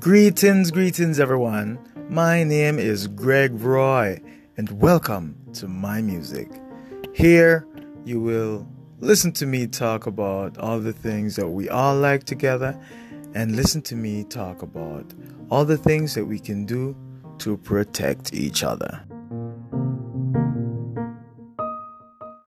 Greetings, greetings, everyone. My name is Greg Roy, and welcome to my music. Here, you will listen to me talk about all the things that we all like together, and listen to me talk about all the things that we can do to protect each other.